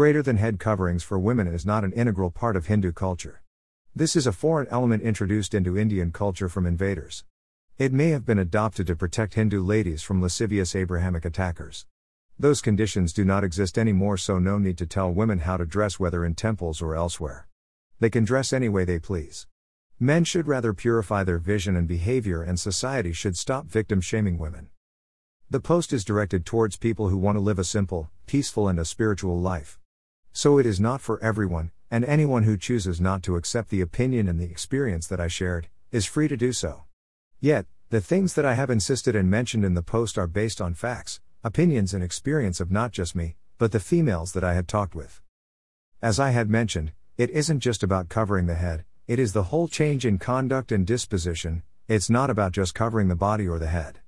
greater than head coverings for women is not an integral part of Hindu culture. This is a foreign element introduced into Indian culture from invaders. It may have been adopted to protect Hindu ladies from lascivious Abrahamic attackers. Those conditions do not exist anymore, so no need to tell women how to dress, whether in temples or elsewhere. They can dress any way they please. Men should rather purify their vision and behavior, and society should stop victim shaming women. The post is directed towards people who want to live a simple, peaceful, and a spiritual life. So it is not for everyone, and anyone who chooses not to accept the opinion and the experience that I shared, is free to do so. Yet, the things that I have insisted and mentioned in the post are based on facts, opinions, and experience of not just me, but the females that I had talked with. As I had mentioned, it isn't just about covering the head, it is the whole change in conduct and disposition, it's not about just covering the body or the head.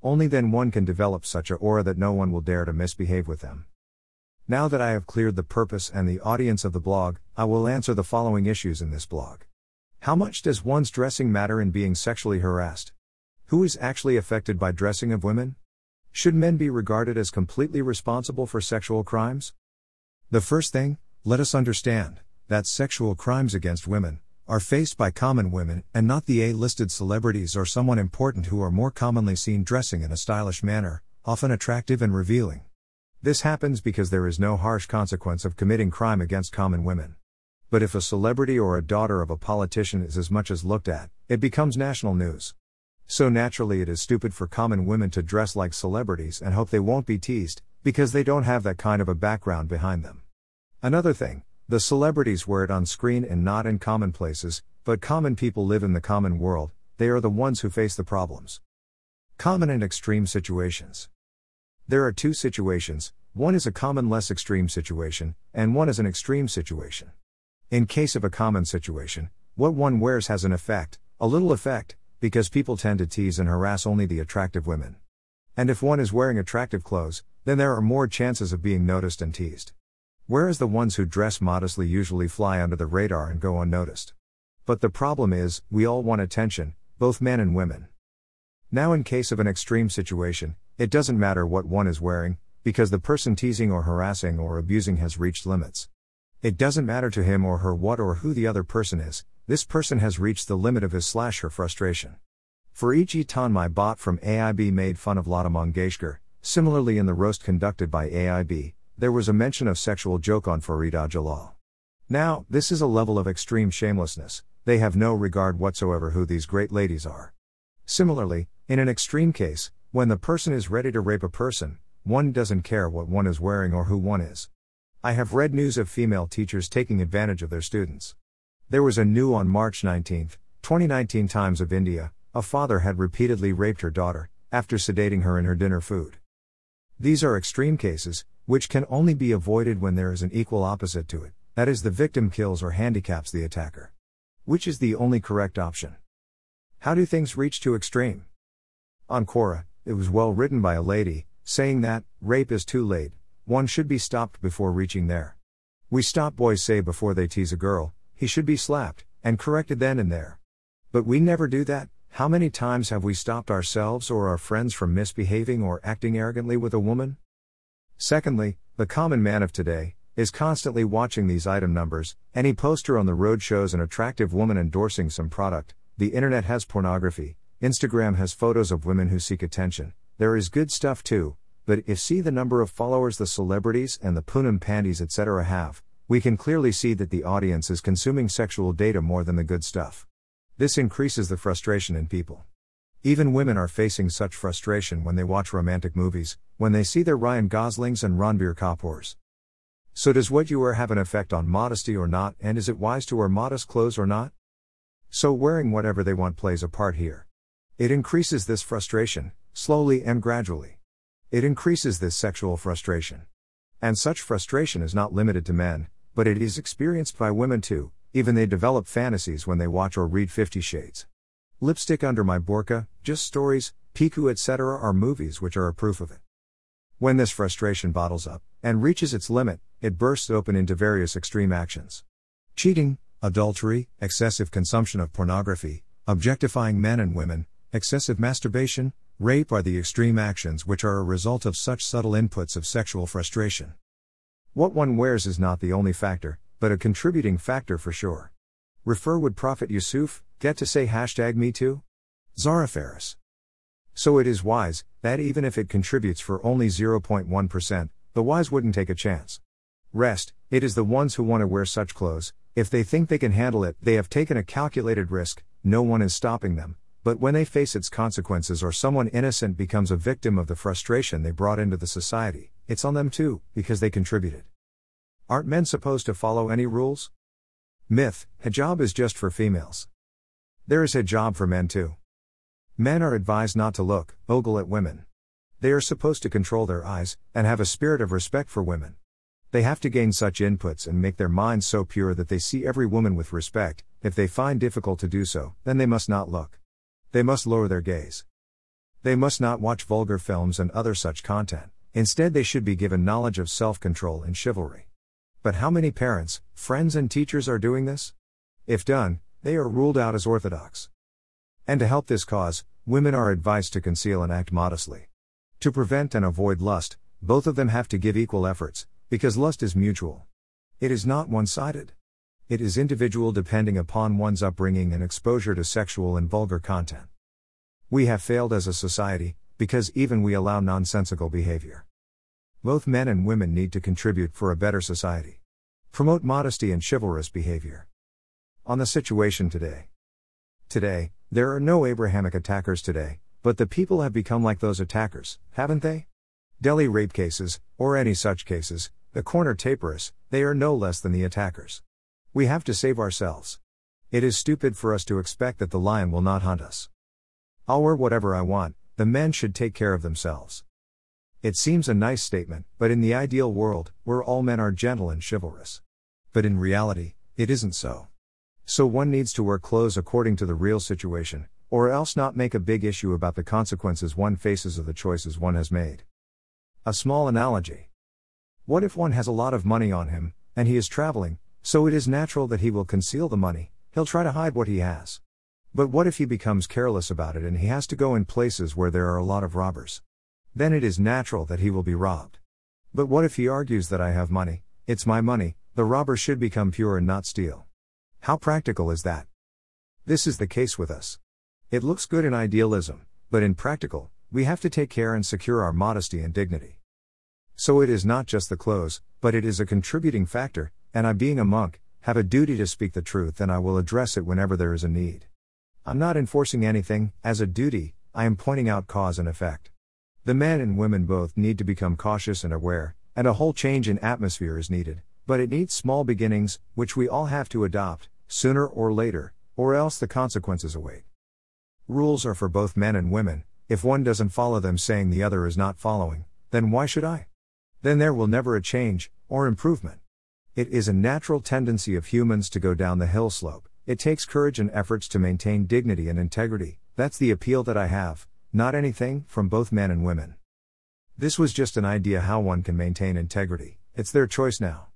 Only then one can develop such a aura that no one will dare to misbehave with them. Now that I have cleared the purpose and the audience of the blog, I will answer the following issues in this blog. How much does one's dressing matter in being sexually harassed? Who is actually affected by dressing of women? Should men be regarded as completely responsible for sexual crimes? The first thing, let us understand that sexual crimes against women are faced by common women and not the A listed celebrities or someone important who are more commonly seen dressing in a stylish manner, often attractive and revealing. This happens because there is no harsh consequence of committing crime against common women. But if a celebrity or a daughter of a politician is as much as looked at, it becomes national news. So naturally, it is stupid for common women to dress like celebrities and hope they won't be teased, because they don't have that kind of a background behind them. Another thing, the celebrities wear it on screen and not in common places, but common people live in the common world, they are the ones who face the problems. Common and extreme situations. There are two situations one is a common, less extreme situation, and one is an extreme situation. In case of a common situation, what one wears has an effect, a little effect, because people tend to tease and harass only the attractive women. And if one is wearing attractive clothes, then there are more chances of being noticed and teased. Whereas the ones who dress modestly usually fly under the radar and go unnoticed. But the problem is, we all want attention, both men and women. Now, in case of an extreme situation, it doesn't matter what one is wearing, because the person teasing or harassing or abusing has reached limits. It doesn't matter to him or her what or who the other person is, this person has reached the limit of his slash her frustration. For each Tanmay Bhat from AIB made fun of Lata Mangeshkar, similarly in the roast conducted by AIB, there was a mention of sexual joke on Farida Jalal. Now, this is a level of extreme shamelessness, they have no regard whatsoever who these great ladies are. Similarly, in an extreme case, when the person is ready to rape a person, one doesn't care what one is wearing or who one is. I have read news of female teachers taking advantage of their students. There was a new on March 19, 2019 Times of India, a father had repeatedly raped her daughter, after sedating her in her dinner food. These are extreme cases, which can only be avoided when there is an equal opposite to it, that is, the victim kills or handicaps the attacker. Which is the only correct option? How do things reach to extreme? On Quora, it was well written by a lady, saying that, rape is too late, one should be stopped before reaching there. We stop boys say before they tease a girl, he should be slapped, and corrected then and there. But we never do that, how many times have we stopped ourselves or our friends from misbehaving or acting arrogantly with a woman? Secondly, the common man of today is constantly watching these item numbers. Any poster on the road shows an attractive woman endorsing some product. The internet has pornography, Instagram has photos of women who seek attention. There is good stuff too, but if see the number of followers the celebrities and the Poonam Pandeys etc. have, we can clearly see that the audience is consuming sexual data more than the good stuff. This increases the frustration in people. Even women are facing such frustration when they watch romantic movies, when they see their Ryan Goslings and Ranbir Kapoors. So, does what you wear have an effect on modesty or not, and is it wise to wear modest clothes or not? So, wearing whatever they want plays a part here. It increases this frustration, slowly and gradually. It increases this sexual frustration. And such frustration is not limited to men, but it is experienced by women too, even they develop fantasies when they watch or read Fifty Shades. Lipstick Under My Burqa, Lust Stories, Piku etc. are movies which are a proof of it. When this frustration bottles up and reaches its limit, it bursts open into various extreme actions. Cheating, adultery, excessive consumption of pornography, objectifying men and women, excessive masturbation, rape are the extreme actions which are a result of such subtle inputs of sexual frustration. What one wears is not the only factor, but a contributing factor for sure. Refer would Prophet Yusuf, get to say hashtag me too? Zara Faris. So it is wise, that even if it contributes for only 0.1%, the wise wouldn't take a chance. Rest, it is the ones who want to wear such clothes, if they think they can handle it, they have taken a calculated risk, no one is stopping them, but when they face its consequences or someone innocent becomes a victim of the frustration they brought into the society, it's on them too, because they contributed. Aren't men supposed to follow any rules? Myth hijab is just for females. There is hijab for men too. Men are advised not to look, ogle at women. They are supposed to control their eyes, and have a spirit of respect for women. They have to gain such inputs and make their minds so pure that they see every woman with respect, if they find difficult to do so, then they must not look. They must lower their gaze. They must not watch vulgar films and other such content, instead, they should be given knowledge of self control and chivalry. But how many parents, friends, and teachers are doing this? If done, they are ruled out as orthodox. And to help this cause, women are advised to conceal and act modestly. To prevent and avoid lust, both of them have to give equal efforts, because lust is mutual. It is not one sided. It is individual depending upon one's upbringing and exposure to sexual and vulgar content. We have failed as a society, because even we allow nonsensical behavior. Both men and women need to contribute for a better society. Promote modesty and chivalrous behavior. On the situation today. Today, there are no Abrahamic attackers today, but the people have become like those attackers, haven't they? Delhi rape cases, or any such cases, the Kathua rapists, they are no less than the attackers. We have to save ourselves. It is stupid for us to expect that the lion will not hunt us. I'll wear whatever I want, the men should take care of themselves. It seems a nice statement, but in the ideal world, where all men are gentle and chivalrous. But in reality, it isn't so. So one needs to wear clothes according to the real situation, or else not make a big issue about the consequences one faces of the choices one has made. A small analogy. What if one has a lot of money on him, and he is traveling, so it is natural that he will conceal the money, he'll try to hide what he has. But what if he becomes careless about it and he has to go in places where there are a lot of robbers? Then it is natural that he will be robbed. But what if he argues that I have money, it's my money, the robber should become pure and not steal? How practical is that? This is the case with us. It looks good in idealism, but in practical, we have to take care and secure our modesty and dignity. So it is not just the clothes, but it is a contributing factor, and I, being a monk, have a duty to speak the truth and I will address it whenever there is a need. I'm not enforcing anything, as a duty, I am pointing out cause and effect. The men and women both need to become cautious and aware, and a whole change in atmosphere is needed, but it needs small beginnings, which we all have to adopt, sooner or later, or else the consequences await. Rules are for both men and women, if one doesn't follow them saying the other is not following, then why should I? Then there will never a change, or improvement. It is a natural tendency of humans to go down the hill slope. It takes courage and efforts to maintain dignity and integrity. That's the appeal that I have, not anything, from both men and women. This was just an idea how one can maintain integrity, it's their choice now.